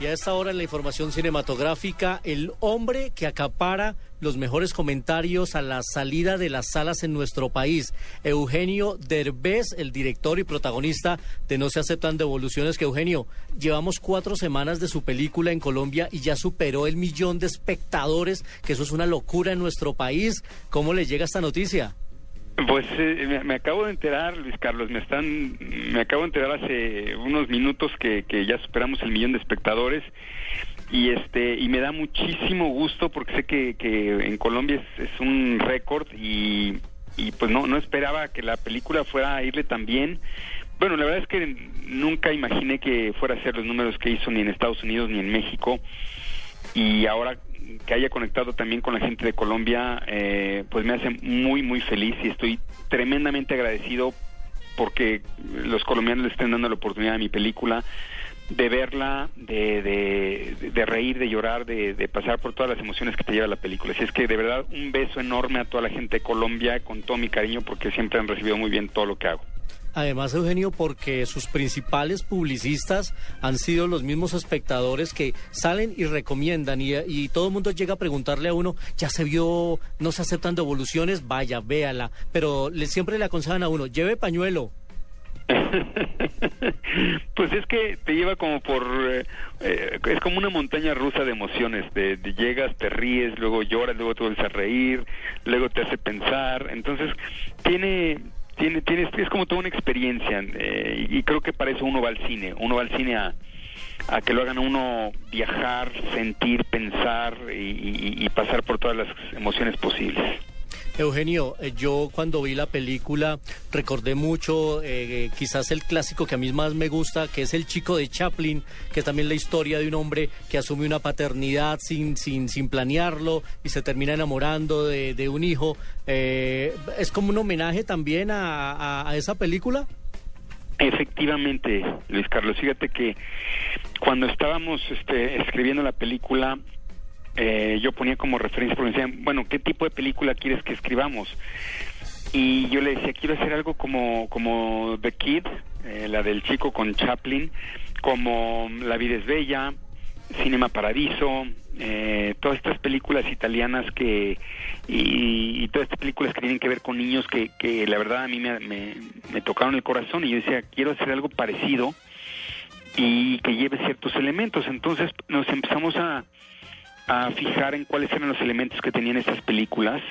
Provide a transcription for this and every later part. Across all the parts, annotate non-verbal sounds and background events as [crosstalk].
Y a esta hora en la información cinematográfica, el hombre que acapara los mejores comentarios a la salida de las salas en nuestro país, Eugenio Derbez, el director y protagonista de No se aceptan devoluciones, que Eugenio, llevamos cuatro semanas de su película en Colombia y ya superó el millón de espectadores, que eso es una locura en nuestro país. ¿Cómo le llega esta noticia? Pues eh, me, acabo de enterar, Luis Carlos, me están, me acabo de enterar hace unos minutos que, ya superamos el millón de espectadores y este y me da muchísimo gusto porque sé que, que en Colombia es, un récord y, y pues no no esperaba que la película fuera a irle tan bien. Bueno, la verdad es que nunca imaginé que fuera a ser los números que hizo ni en Estados Unidos ni en México y ahora que haya conectado también con la gente de Colombia, eh, pues me hace muy, muy feliz y estoy tremendamente agradecido porque los colombianos le estén dando la oportunidad a mi película de verla, de, de, reír, de llorar, de, de, pasar por todas las emociones que te lleva la película. Así es que de verdad un beso enorme a toda la gente de Colombia con todo mi cariño porque siempre han recibido muy bien todo lo que hago. Además, Eugenio, porque sus principales publicistas han sido los mismos espectadores que salen y recomiendan y, todo el mundo llega a preguntarle a uno, ya se vio, no se aceptan devoluciones, vaya, véala, pero le, siempre le aconsejan a uno, lleve pañuelo. [laughs] pues es que te lleva como por eh, eh, es como una montaña rusa de emociones de, llegas te ríes luego lloras luego te vuelves a reír luego te hace pensar entonces tiene tiene, tiene, es como toda una experiencia eh, y creo que para eso uno va al cine, uno va al cine a, a que lo hagan uno viajar, sentir, pensar y pasar por todas las emociones posibles. Eugenio, eh, yo cuando vi la película recordé mucho eh, quizás el clásico que a mí más me gusta, que es El chico de Chaplin, que es también la historia de un hombre que asume una paternidad sin, sin, sin planearlo y se termina enamorando de, un hijo. Eh, ¿Es como un homenaje también a, a esa película? Efectivamente, Luis Carlos, fíjate que cuando estábamos este, escribiendo la película, eh, yo ponía como referencia porque me decían, bueno, ¿qué tipo de película quieres que escribamos? Y yo le decía, quiero hacer algo como, como The Kid, eh, la del chico con Chaplin, como La vida es bella, Cinema Paradiso, eh, todas estas películas italianas que y, todas estas películas que tienen que ver con niños que, que la verdad a mí me, me, me tocaron el corazón y yo decía, quiero hacer algo parecido y que lleve ciertos elementos. Entonces nos empezamos a, a fijar en cuáles eran los elementos que tenían estas películas.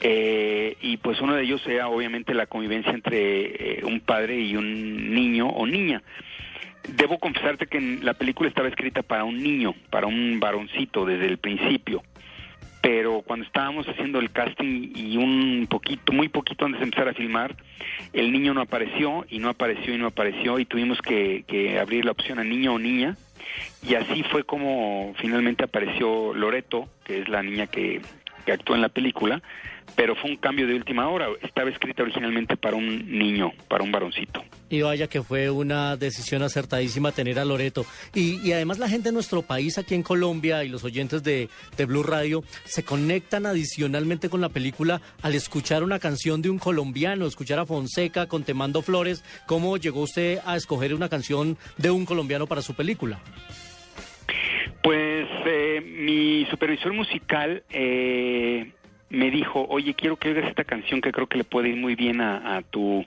Eh, y pues uno de ellos era obviamente la convivencia entre eh, un padre y un niño o niña. Debo confesarte que la película estaba escrita para un niño, para un varoncito desde el principio. Pero cuando estábamos haciendo el casting y un poquito, muy poquito antes de empezar a filmar, el niño no apareció y no apareció y no apareció y tuvimos que, que abrir la opción a niño o niña y así fue como finalmente apareció Loreto, que es la niña que, que actúa en la película, pero fue un cambio de última hora. Estaba escrita originalmente para un niño, para un varoncito. Y vaya que fue una decisión acertadísima tener a Loreto. Y, y además la gente de nuestro país, aquí en Colombia, y los oyentes de, de, Blue Radio, se conectan adicionalmente con la película al escuchar una canción de un colombiano, escuchar a Fonseca con Temando Flores. ¿Cómo llegó usted a escoger una canción de un colombiano para su película? Pues eh, mi supervisor musical eh, me dijo, oye, quiero que oigas esta canción que creo que le puede ir muy bien a, tu,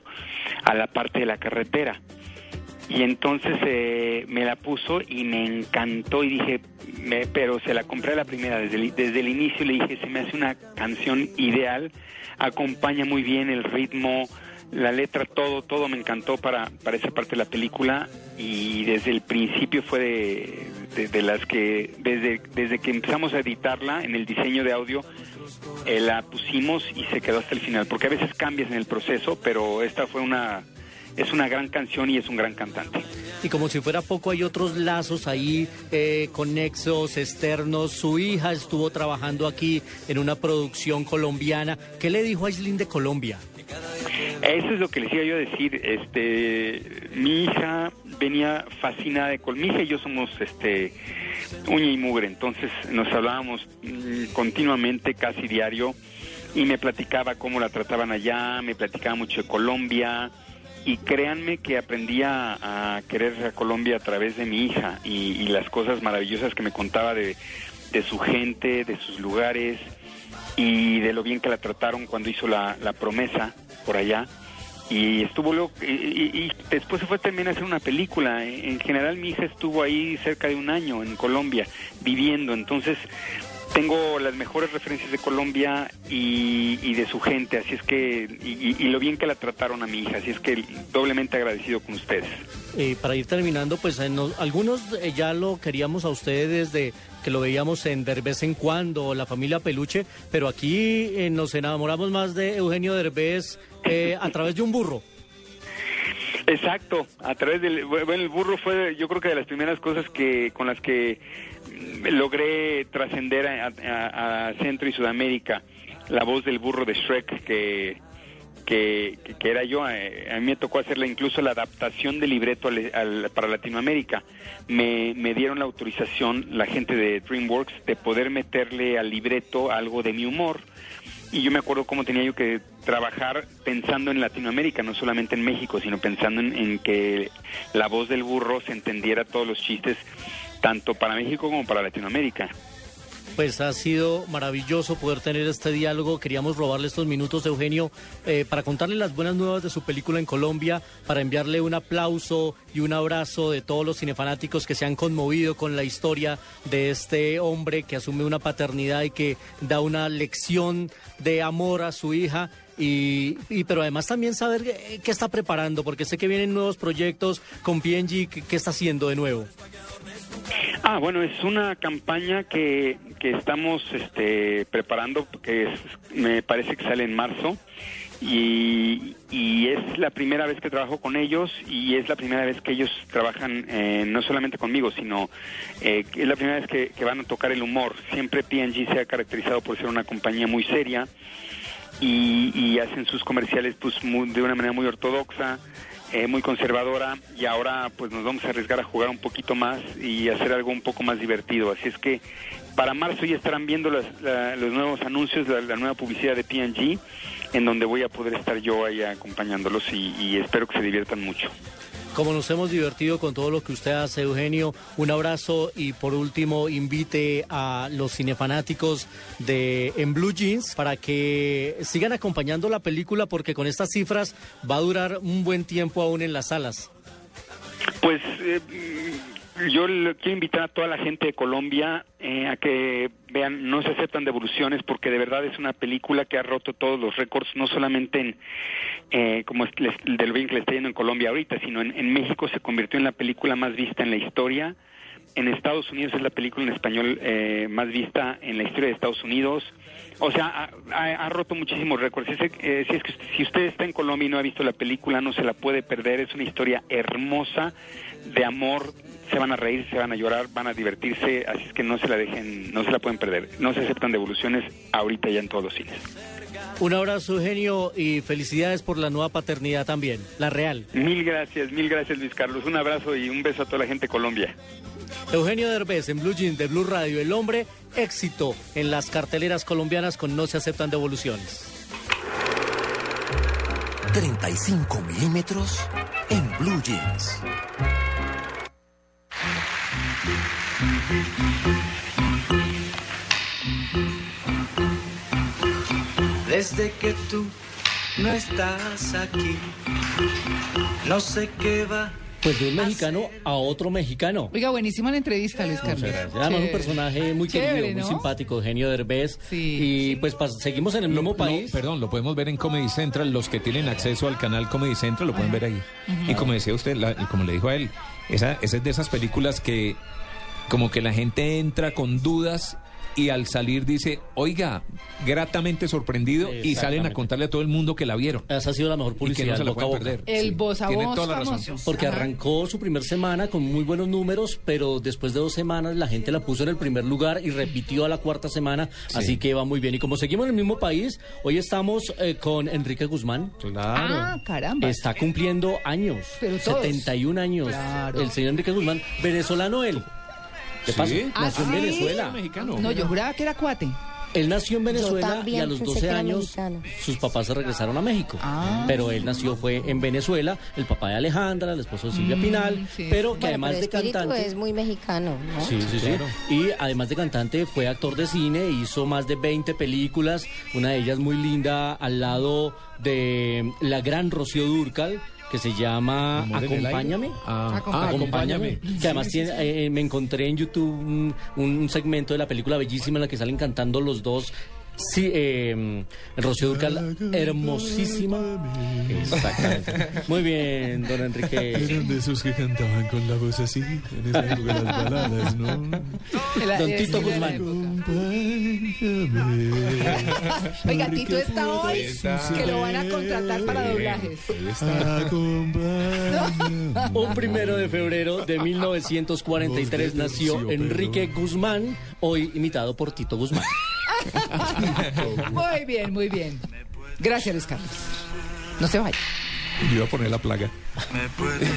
a la parte de la carretera. Y entonces eh, me la puso y me encantó y dije, me, pero se la compré a la primera, desde el, desde el inicio le dije, se me hace una canción ideal, acompaña muy bien el ritmo, la letra, todo, todo me encantó para, para esa parte de la película y desde el principio fue de, de, las que, desde, desde que empezamos a editarla en el diseño de audio, eh, la pusimos y se quedó hasta el final, porque a veces cambias en el proceso, pero esta fue una, es una gran canción y es un gran cantante. y como si fuera poco hay otros lazos ahí eh, conexos, externos. Su hija estuvo trabajando aquí en una producción colombiana. ¿Qué le dijo a Aislinn de Colombia? Eso es lo que les iba yo a decir. Este, mi hija venía fascinada de Colombia. Mi hija y yo somos este, uña y mugre, entonces nos hablábamos mm, continuamente, casi diario, y me platicaba cómo la trataban allá, me platicaba mucho de Colombia, y créanme que aprendí a, querer a Colombia a través de mi hija y, las cosas maravillosas que me contaba de, de su gente, de sus lugares y de lo bien que la trataron cuando hizo la, la promesa por allá y estuvo luego y, después se fue también a hacer una película. En general mi hija estuvo ahí cerca de un año en Colombia viviendo. Entonces tengo las mejores referencias de Colombia y, de su gente, así es que, y, lo bien que la trataron a mi hija, así es que doblemente agradecido con ustedes. Eh, para ir terminando, pues algunos eh, ya lo queríamos a ustedes desde que lo veíamos en Derbez en cuando, la familia Peluche, pero aquí eh, nos enamoramos más de Eugenio Derbez a través de un burro. Exacto, a través del bueno, el burro fue yo creo que de las primeras cosas que con las que mm, logré trascender a, Centro y Sudamérica, la voz del burro de Shrek que que, era yo, eh, a mí me tocó hacerla incluso la adaptación del libreto para Latinoamérica. Me, me dieron la autorización la gente de DreamWorks de poder meterle al libreto algo de mi humor y yo me acuerdo cómo tenía yo que trabajar pensando en Latinoamérica, no solamente en México, sino pensando en, que la voz del burro se entendiera todos los chistes, tanto para México como para Latinoamérica. Pues ha sido maravilloso poder tener este diálogo. Queríamos robarle estos minutos, Eugenio, eh, para contarle las buenas nuevas de su película en Colombia, para enviarle un aplauso y un abrazo de todos los cinefanáticos que se han conmovido con la historia de este hombre que asume una paternidad y que da una lección de amor a su hija. Y, pero además también saber qué, está preparando, porque sé que vienen nuevos proyectos con PNG, ¿qué, está haciendo de nuevo? Ah, bueno, es una campaña que, que estamos este, preparando, que me parece que sale en marzo. Y, y, es la primera vez que trabajo con ellos y es la primera vez que ellos trabajan eh, no solamente conmigo, sino eh, es la primera vez que, van a tocar el humor. Siempre P&G se ha caracterizado por ser una compañía muy seria y, y hacen sus comerciales pues de una manera muy ortodoxa. Eh, muy conservadora y ahora pues nos vamos a arriesgar a jugar un poquito más y hacer algo un poco más divertido. Así es que para marzo ya estarán viendo los nuevos anuncios, la, la nueva publicidad de P&G, en donde voy a poder estar yo ahí acompañándolos y espero que se diviertan mucho como nos hemos divertido con todo lo que usted hace, Eugenio. Un abrazo y por último invite a los cinefanáticos de En Blue Jeans para que sigan acompañando la película porque con estas cifras va a durar un buen tiempo aún en las salas. Pues eh, yo quiero invitar a toda la gente de Colombia eh, a que vean, no se aceptan devoluciones porque de verdad es una película que ha roto todos los récords, no solamente en, eh, como del bien que le está yendo en Colombia ahorita, sino en, México se convirtió en la película más vista en la historia. En Estados Unidos es la película en español eh, más vista en la historia de Estados Unidos. O sea, ha, roto muchísimos récords. Eh, si usted está en Colombia y no ha visto la película, no se la puede perder. Es una historia hermosa de amor. Se van a reír, se van a llorar, van a divertirse. Así es que no se la dejen, no se la pueden perder. No se aceptan devoluciones ahorita ya en todos los cines. Un abrazo, Eugenio, y felicidades por la nueva paternidad también, la real. Mil gracias, mil gracias, Luis Carlos. Un abrazo y un beso a toda la gente de Colombia. Eugenio Derbez en Blue Jeans de Blue Radio, el hombre éxito en las carteleras colombianas con No se aceptan devoluciones. 35 milímetros en Blue Jeans. Desde que tú no estás aquí, no sé qué va pues de un mexicano a otro mexicano. Oiga, buenísima la entrevista, Luis Carlos. Además, un personaje muy querido, muy simpático, genio Derbez. Sí, y pues seguimos en el mismo país. perdón, lo podemos ver en Comedy Central. Los que tienen acceso al canal Comedy Central lo pueden ver ahí. Y como decía usted, como le dijo a él, esa, esa es de esas películas que como que la gente entra con dudas y al salir dice, oiga, gratamente sorprendido y salen a contarle a todo el mundo que la vieron. Esa ha sido la mejor Y que publicidad no se la pueden perder. El Sí, voz a tiene voz toda la razón. Porque Ajá. arrancó su primer semana con muy buenos números, pero después de dos semanas la gente la puso en el primer lugar y repitió a la cuarta semana, así que va muy bien. Y como seguimos en el mismo país, hoy estamos eh, con Enrique Guzmán. Claro. Ah, caramba. Está cumpliendo años, Pero todos. 71 años. Claro. El señor Enrique Guzmán, venezolano él. ¿Qué ¿Sí? pasa? Ah, Nació en ¿sí? Venezuela. Mexicano. No, yo juraba que era cuate. Él nació en Venezuela y a los pensé 12 que era años sus papás se regresaron a México. Ah. Pero él nació fue en Venezuela, el papá de Alejandra, el esposo de Silvia Pinal, sí. pero que Bueno, además pero de cantante es muy mexicano, ¿no? Sí, sí, sí. Y además de cantante, fue actor de cine, hizo más de 20 películas, una de ellas muy linda al lado de la gran Rocío Durcal, que se llama. Acompáñame. Ah, Acompáñame. ah, acompáñame. Que además tiene, eh, me encontré en YouTube un, un segmento de la película bellísima en la que salen cantando los dos. Sí, eh, Rocío Durcal, hermosísima. Exactamente. Muy bien, don Enrique. de esos que cantaban con la voz así, en esa época las baladas, ¿no? El- Don Tito la Guzmán. Oiga, Tito está hoy que lo van a contratar para doblajes. Un primero de febrero de 1943 nació Enrique Guzmán, hoy imitado por Tito Guzmán. [laughs] Muy bien, muy bien. Gracias, Luis Carlos. No se vaya. Yo iba a poner la plaga. Me puedes